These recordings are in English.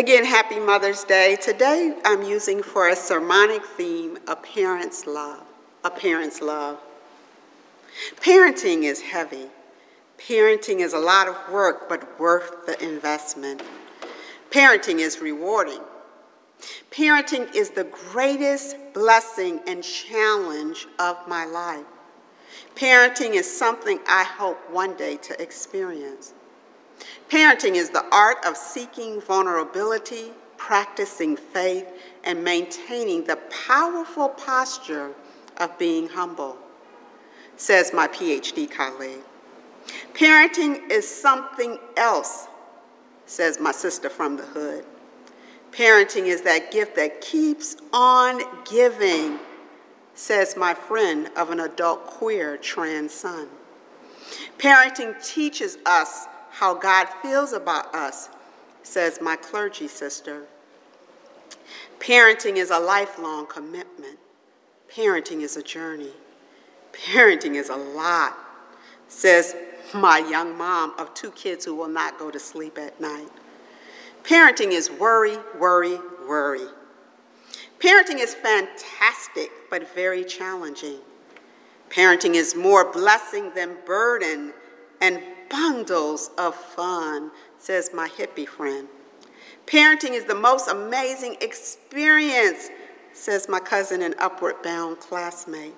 Again, happy Mother's Day. Today I'm using for a sermonic theme a parent's love. A parent's love. Parenting is heavy. Parenting is a lot of work, but worth the investment. Parenting is rewarding. Parenting is the greatest blessing and challenge of my life. Parenting is something I hope one day to experience. Parenting is the art of seeking vulnerability, practicing faith, and maintaining the powerful posture of being humble, says my PhD colleague. Parenting is something else, says my sister from the hood. Parenting is that gift that keeps on giving, says my friend of an adult queer trans son. Parenting teaches us how God feels about us, says my clergy sister. Parenting is a lifelong commitment. Parenting is a journey. Parenting is a lot, says my young mom of two kids who will not go to sleep at night. Parenting is worry, worry, worry. Parenting is fantastic, but very challenging. Parenting is more blessing than burden and bundles of fun, says my hippie friend. Parenting is the most amazing experience, says my cousin and upward bound classmate.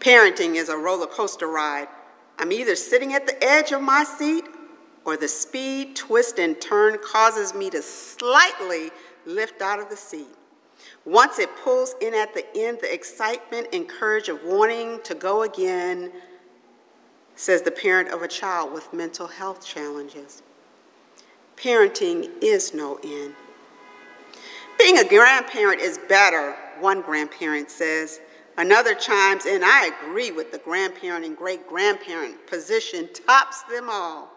Parenting is a roller coaster ride. I'm either sitting at the edge of my seat or the speed, twist, and turn causes me to slightly lift out of the seat. Once it pulls in at the end, the excitement and courage of wanting to go again, says the parent of a child with mental health challenges. Parenting is no end. Being a grandparent is better, one grandparent says. Another chimes in, I agree with the grandparent and great grandparent position tops them all.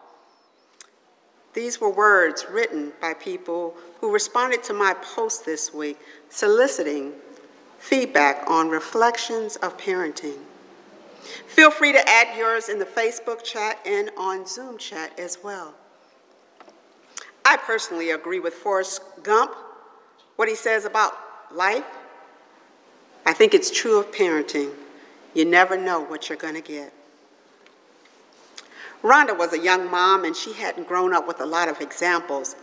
These were words written by people who responded to my post this week soliciting feedback on reflections of parenting. Feel free to add yours in the Facebook chat and on Zoom chat as well. I personally agree with Forrest Gump, what he says about life. I think it's true of parenting. You never know what you're going to get. Rhonda was a young mom and she hadn't grown up with a lot of examples.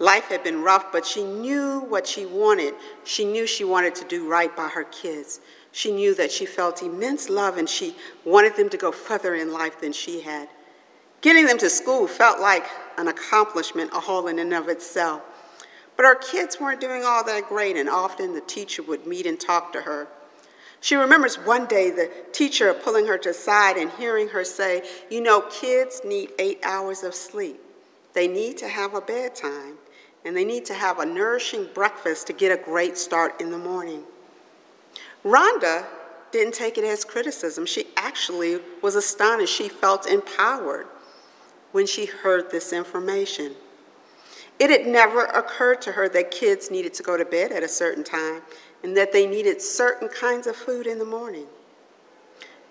Life had been rough, but she knew what she wanted. She knew she wanted to do right by her kids. She knew that she felt immense love and she wanted them to go further in life than she had. Getting them to school felt like an accomplishment, a whole in and of itself. But her kids weren't doing all that great, and often the teacher would meet and talk to her. She remembers one day the teacher pulling her to the side and hearing her say, You know, kids need eight hours of sleep. They need to have a bedtime, and they need to have a nourishing breakfast to get a great start in the morning. Rhonda didn't take it as criticism. She actually was astonished. She felt empowered when she heard this information. It had never occurred to her that kids needed to go to bed at a certain time and that they needed certain kinds of food in the morning.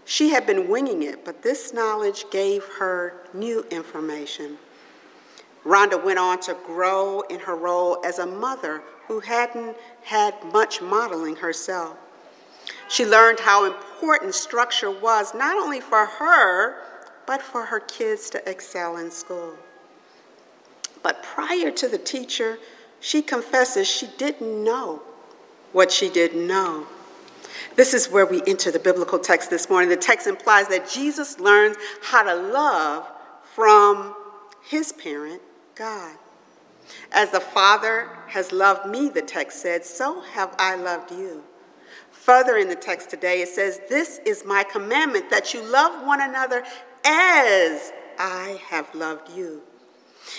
She had been winging it, but this knowledge gave her new information. Rhonda went on to grow in her role as a mother who hadn't had much modeling herself. She learned how important structure was, not only for her, but for her kids to excel in school. But prior to the teacher, she confesses she didn't know what she didn't know. This is where we enter the biblical text this morning. The text implies that Jesus learns how to love from his parent, God. As the Father has loved me, the text said, so have I loved you. Further in the text today, it says, This is my commandment that you love one another as I have loved you.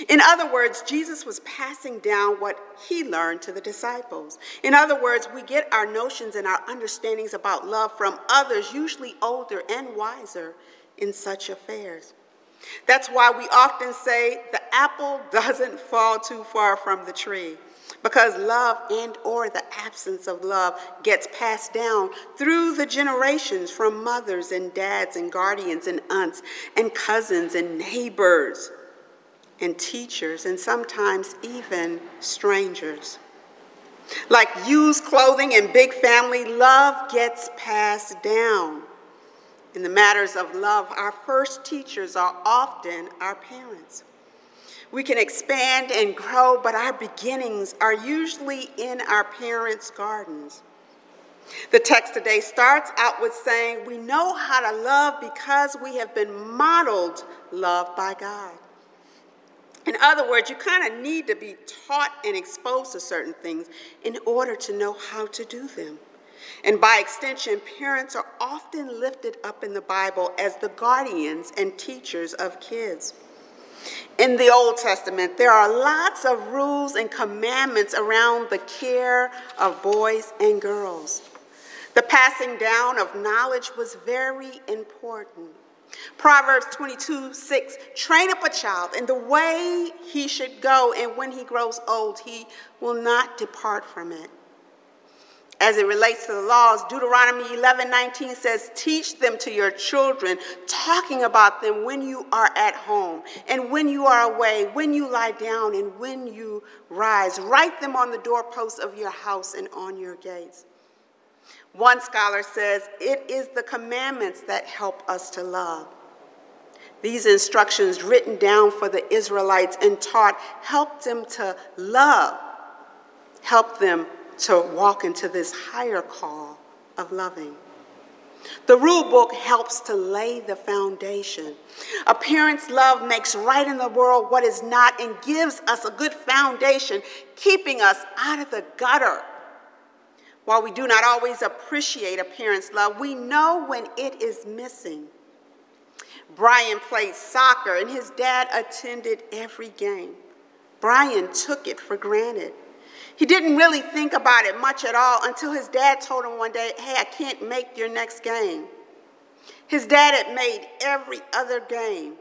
In other words, Jesus was passing down what he learned to the disciples. In other words, we get our notions and our understandings about love from others, usually older and wiser in such affairs. That's why we often say the apple doesn't fall too far from the tree because love and or the absence of love gets passed down through the generations from mothers and dads and guardians and aunts and cousins and neighbors and teachers, and sometimes even strangers. Like used clothing and big family, love gets passed down. In the matters of love, our first teachers are often our parents. We can expand and grow, but our beginnings are usually in our parents' gardens. The text today starts out with saying, We know how to love because we have been modeled love by God. In other words, you kind of need to be taught and exposed to certain things in order to know how to do them. And by extension, parents are often lifted up in the Bible as the guardians and teachers of kids. In the Old Testament, there are lots of rules and commandments around the care of boys and girls. The passing down of knowledge was very important. Proverbs 22 6 Train up a child in the way he should go, and when he grows old, he will not depart from it. As it relates to the laws, Deuteronomy 11 19 says, Teach them to your children, talking about them when you are at home, and when you are away, when you lie down, and when you rise. Write them on the doorposts of your house and on your gates. One scholar says, It is the commandments that help us to love. These instructions, written down for the Israelites and taught, helped them to love, helped them to walk into this higher call of loving. The rule book helps to lay the foundation. A parent's love makes right in the world what is not and gives us a good foundation, keeping us out of the gutter while we do not always appreciate a parent's love, we know when it is missing. Brian played soccer and his dad attended every game. Brian took it for granted. He didn't really think about it much at all until his dad told him one day, Hey, I can't make your next game. His dad had made every other game.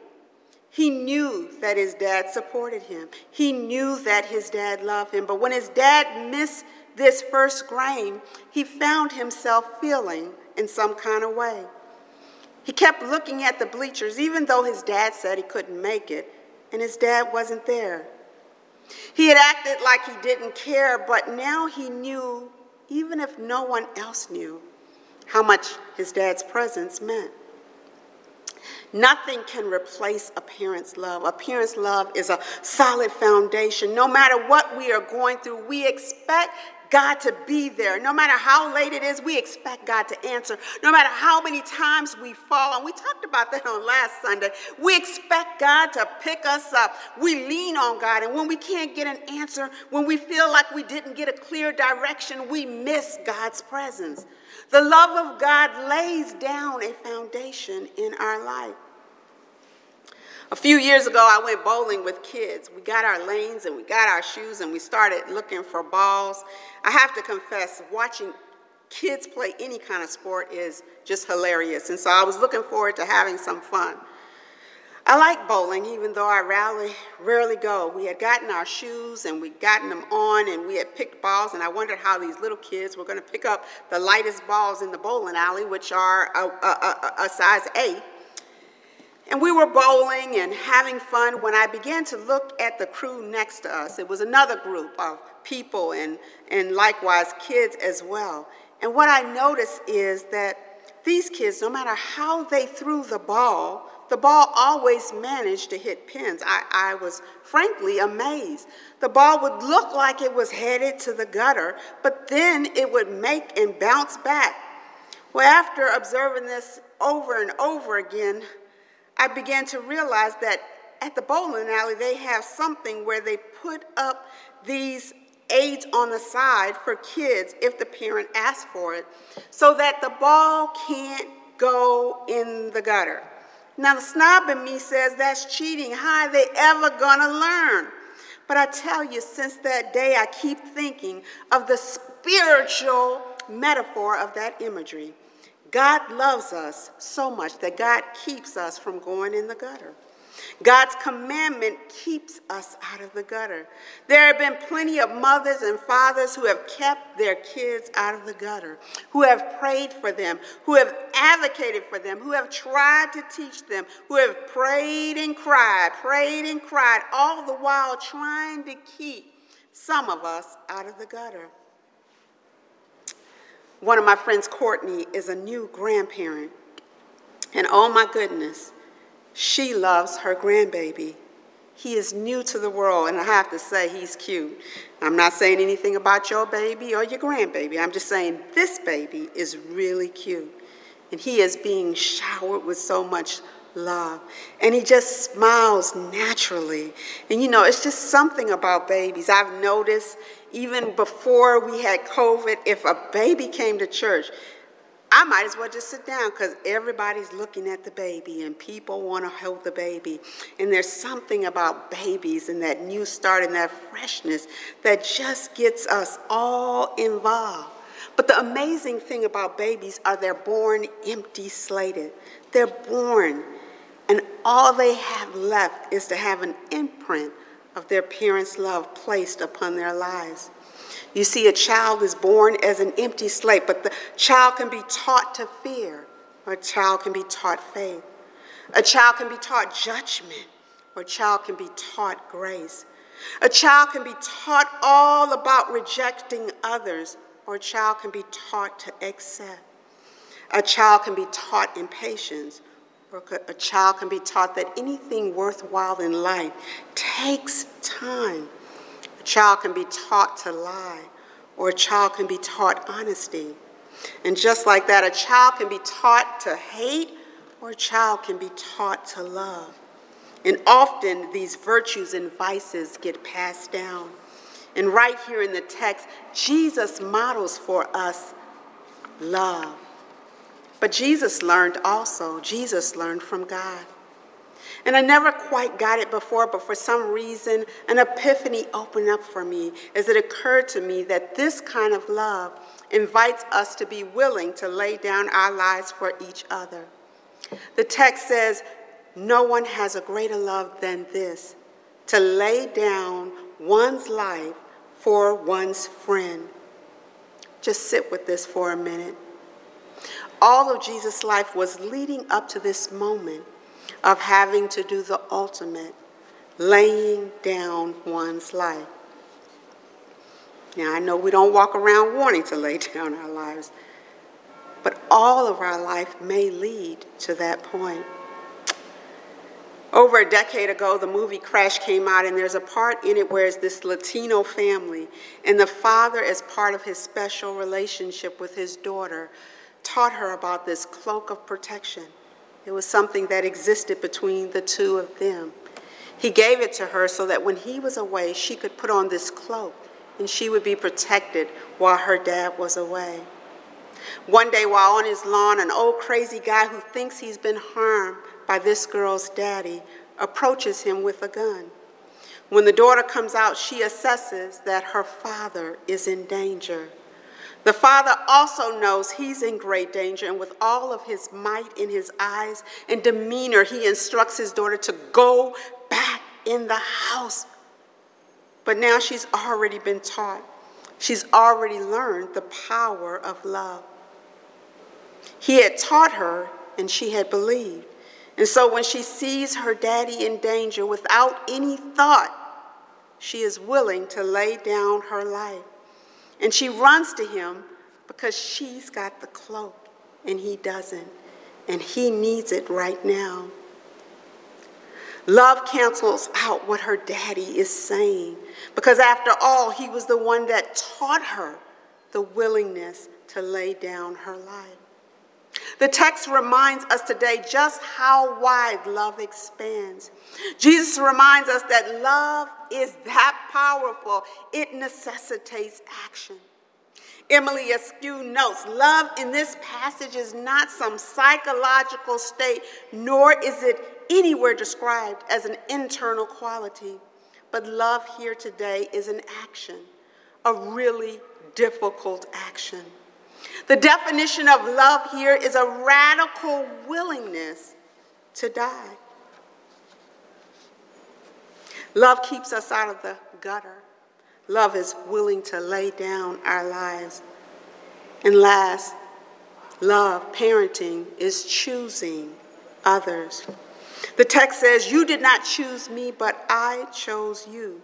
He knew that his dad supported him. He knew that his dad loved him. But when his dad missed this first grain, he found himself feeling in some kind of way. He kept looking at the bleachers, even though his dad said he couldn't make it, and his dad wasn't there. He had acted like he didn't care, but now he knew, even if no one else knew, how much his dad's presence meant. Nothing can replace a parent's love. A parent's love is a solid foundation. No matter what we are going through, we expect God to be there. No matter how late it is, we expect God to answer. No matter how many times we fall, and we talked about that on last Sunday, we expect God to pick us up. We lean on God, and when we can't get an answer, when we feel like we didn't get a clear direction, we miss God's presence. The love of God lays down a foundation in our life. A few years ago, I went bowling with kids. We got our lanes and we got our shoes and we started looking for balls. I have to confess, watching kids play any kind of sport is just hilarious. And so I was looking forward to having some fun. I like bowling, even though I rarely, rarely go. We had gotten our shoes and we'd gotten them on and we had picked balls, and I wondered how these little kids were going to pick up the lightest balls in the bowling alley, which are a, a, a, a size 8. And we were bowling and having fun when I began to look at the crew next to us. It was another group of people and, and likewise kids as well. And what I noticed is that these kids, no matter how they threw the ball, the ball always managed to hit pins. I, I was frankly amazed. The ball would look like it was headed to the gutter, but then it would make and bounce back. Well, after observing this over and over again, I began to realize that at the bowling alley, they have something where they put up these aids on the side for kids if the parent asks for it, so that the ball can't go in the gutter. Now, the snob in me says that's cheating. How are they ever gonna learn? But I tell you, since that day, I keep thinking of the spiritual metaphor of that imagery. God loves us so much that God keeps us from going in the gutter. God's commandment keeps us out of the gutter. There have been plenty of mothers and fathers who have kept their kids out of the gutter, who have prayed for them, who have advocated for them, who have tried to teach them, who have prayed and cried, prayed and cried, all the while trying to keep some of us out of the gutter. One of my friends, Courtney, is a new grandparent. And oh my goodness, she loves her grandbaby. He is new to the world, and I have to say, he's cute. I'm not saying anything about your baby or your grandbaby. I'm just saying this baby is really cute. And he is being showered with so much love. And he just smiles naturally. And you know, it's just something about babies. I've noticed even before we had COVID, if a baby came to church, I might as well just sit down because everybody's looking at the baby and people want to hold the baby. And there's something about babies and that new start and that freshness that just gets us all involved. But the amazing thing about babies are they're born empty slated. They're born, and all they have left is to have an imprint of their parents' love placed upon their lives. You see, a child is born as an empty slate, but the child can be taught to fear, or a child can be taught faith. A child can be taught judgment, or a child can be taught grace. A child can be taught all about rejecting others, or a child can be taught to accept. A child can be taught impatience, a child can be taught that anything worthwhile in life takes time. A child can be taught to lie, or a child can be taught honesty. And just like that, a child can be taught to hate, or a child can be taught to love. And often these virtues and vices get passed down. And right here in the text, Jesus models for us love. But Jesus learned also, Jesus learned from God. And I never quite got it before, but for some reason, an epiphany opened up for me as it occurred to me that this kind of love invites us to be willing to lay down our lives for each other. The text says, No one has a greater love than this to lay down one's life for one's friend. Just sit with this for a minute. All of Jesus' life was leading up to this moment of having to do the ultimate, laying down one's life. Now, I know we don't walk around wanting to lay down our lives, but all of our life may lead to that point. Over a decade ago, the movie Crash came out, and there's a part in it where it's this Latino family, and the father, as part of his special relationship with his daughter, taught her about this cloak of protection. It was something that existed between the two of them. He gave it to her so that when he was away, she could put on this cloak and she would be protected while her dad was away. One day, while on his lawn, an old crazy guy who thinks he's been harmed by this girl's daddy approaches him with a gun. When the daughter comes out, she assesses that her father is in danger. The father also knows he's in great danger, and with all of his might in his eyes and demeanor, he instructs his daughter to go back in the house. But now she's already been taught, she's already learned the power of love. He had taught her, and she had believed. And so when she sees her daddy in danger without any thought, she is willing to lay down her life. And she runs to him because she's got the cloak and he doesn't. And he needs it right now. Love cancels out what her daddy is saying because, after all, he was the one that taught her the willingness to lay down her life. The text reminds us today just how wide love expands. Jesus reminds us that love is that powerful, it necessitates action. Emily Askew notes love in this passage is not some psychological state, nor is it anywhere described as an internal quality. But love here today is an action, a really difficult action. The definition of love here is a radical willingness to die. Love keeps us out of the gutter. Love is willing to lay down our lives. And last, love, parenting, is choosing others. The text says, You did not choose me, but I chose you.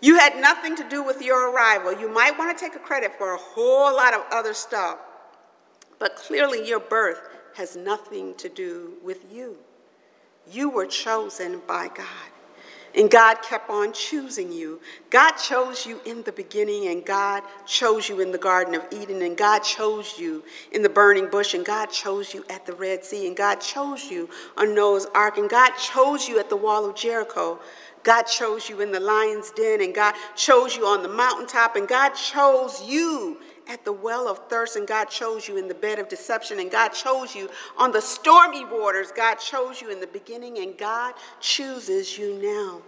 You had nothing to do with your arrival. You might want to take a credit for a whole lot of other stuff, but clearly your birth has nothing to do with you. You were chosen by God. And God kept on choosing you. God chose you in the beginning, and God chose you in the Garden of Eden, and God chose you in the burning bush, and God chose you at the Red Sea, and God chose you on Noah's Ark, and God chose you at the wall of Jericho. God chose you in the lion's den, and God chose you on the mountaintop, and God chose you at the well of thirst, and God chose you in the bed of deception, and God chose you on the stormy waters. God chose you in the beginning, and God chooses you now.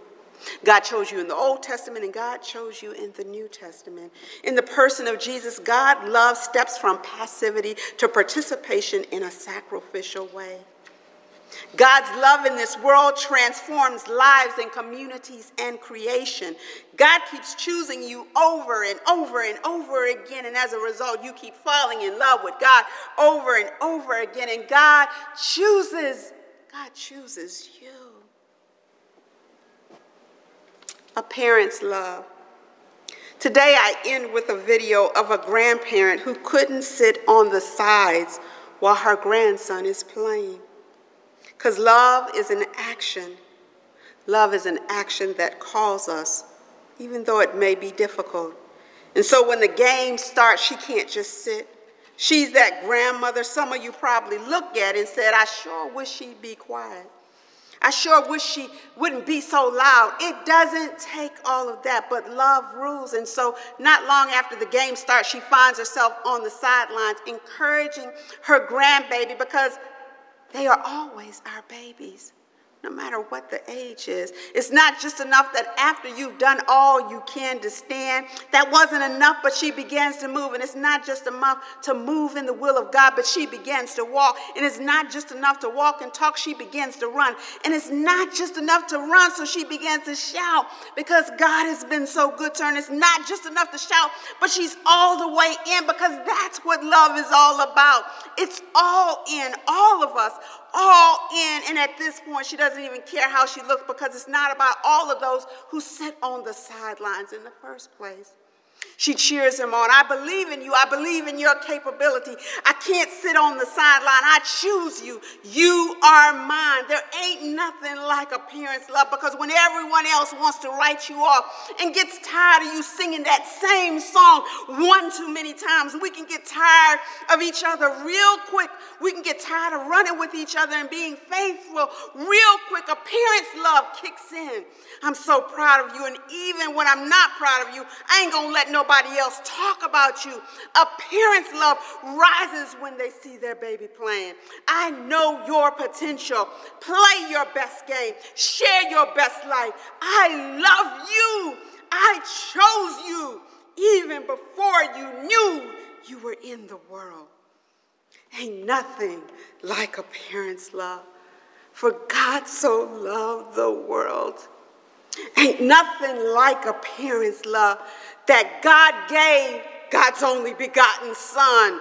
God chose you in the Old Testament, and God chose you in the New Testament. In the person of Jesus, God love steps from passivity to participation in a sacrificial way. God's love in this world transforms lives and communities and creation. God keeps choosing you over and over and over again, and as a result, you keep falling in love with God over and over again. And God chooses, God chooses you. A parent's love. Today, I end with a video of a grandparent who couldn't sit on the sides while her grandson is playing. Because love is an action. Love is an action that calls us, even though it may be difficult. And so when the game starts, she can't just sit. She's that grandmother some of you probably look at and said, I sure wish she'd be quiet. I sure wish she wouldn't be so loud. It doesn't take all of that, but love rules. And so, not long after the game starts, she finds herself on the sidelines encouraging her grandbaby because they are always our babies no matter what the age is. It's not just enough that after you've done all you can to stand, that wasn't enough, but she begins to move. And it's not just enough to move in the will of God, but she begins to walk. And it's not just enough to walk and talk, she begins to run. And it's not just enough to run, so she begins to shout because God has been so good to her. And it's not just enough to shout, but she's all the way in because that's what love is all about. It's all in, all of us, all in. And at this point, she doesn't even care how she looks because it's not about all of those who sit on the sidelines in the first place. She cheers him on. I believe in you. I believe in your capability. I can't sit on the sideline. I choose you. You are mine. There ain't nothing like a parent's love because when everyone else wants to write you off and gets tired of you singing that same song one too many times, we can get tired of each other real quick. We can get tired of running with each other and being faithful real quick. A parent's love kicks in. I'm so proud of you. And even when I'm not proud of you, I ain't going to let nobody else talk about you. A parent's love rises when they see their baby playing. I know your potential. Play your best game. Share your best life. I love you. I chose you even before you knew you were in the world. Ain't nothing like a parent's love. For God so loved the world Ain't nothing like a parent's love that God gave God's only begotten Son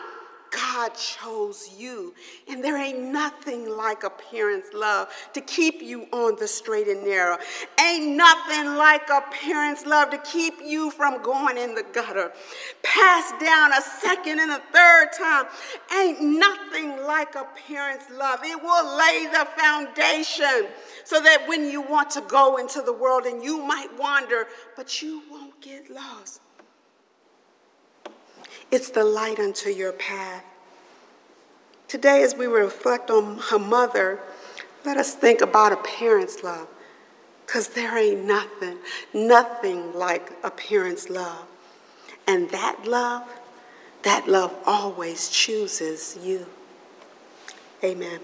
God chose you. And there ain't nothing like a parent's love to keep you on the straight and narrow. Ain't nothing like a parent's love to keep you from going in the gutter. Pass down a second and a third time. Ain't nothing like a parent's love. It will lay the foundation so that when you want to go into the world and you might wander, but you won't get lost. It's the light unto your path. Today, as we reflect on her mother, let us think about a parent's love, because there ain't nothing, nothing like a parent's love. And that love, that love always chooses you. Amen.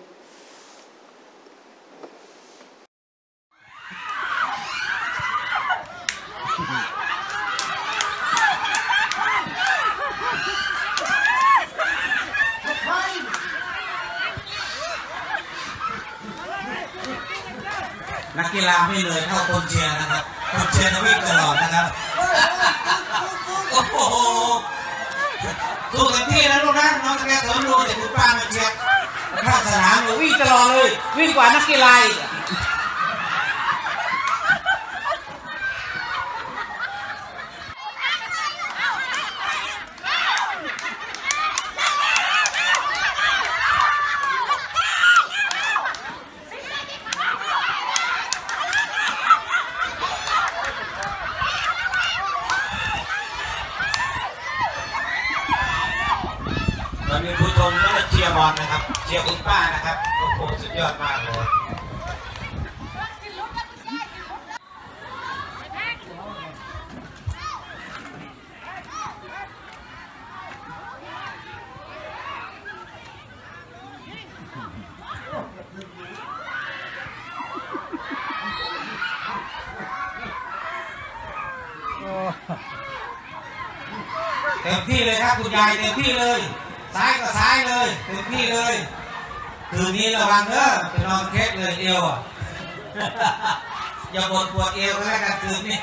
นักกีฬาไม่เลยเท่าคนเชียร์นะครับคนเชียร์จะวิ่งตลอดนะครับโอ้โหสู้กันที่นะลูกนะน้องแกเสริมดูเด็กคุณป้ามาเชียร์ข้าสนามวิ่งตลอดเลย วิ่งกว่านักกีฬาอีก ตอนนี้ผู้ชมก็จะเชียร์บอลนะครับ เชียร์คุณป้านะครับ โอ้โห สุดยอดมากเลย เต็ มที่เลยครับคุณยายเต็มที่เลย ซ้ายก็ซ้ายเลยเต็มที่เลยคืนนี้ระวังเด้อไปนอนเคสเลยเอวอย่าปวดปวดเอวแล้วกันคืนนี้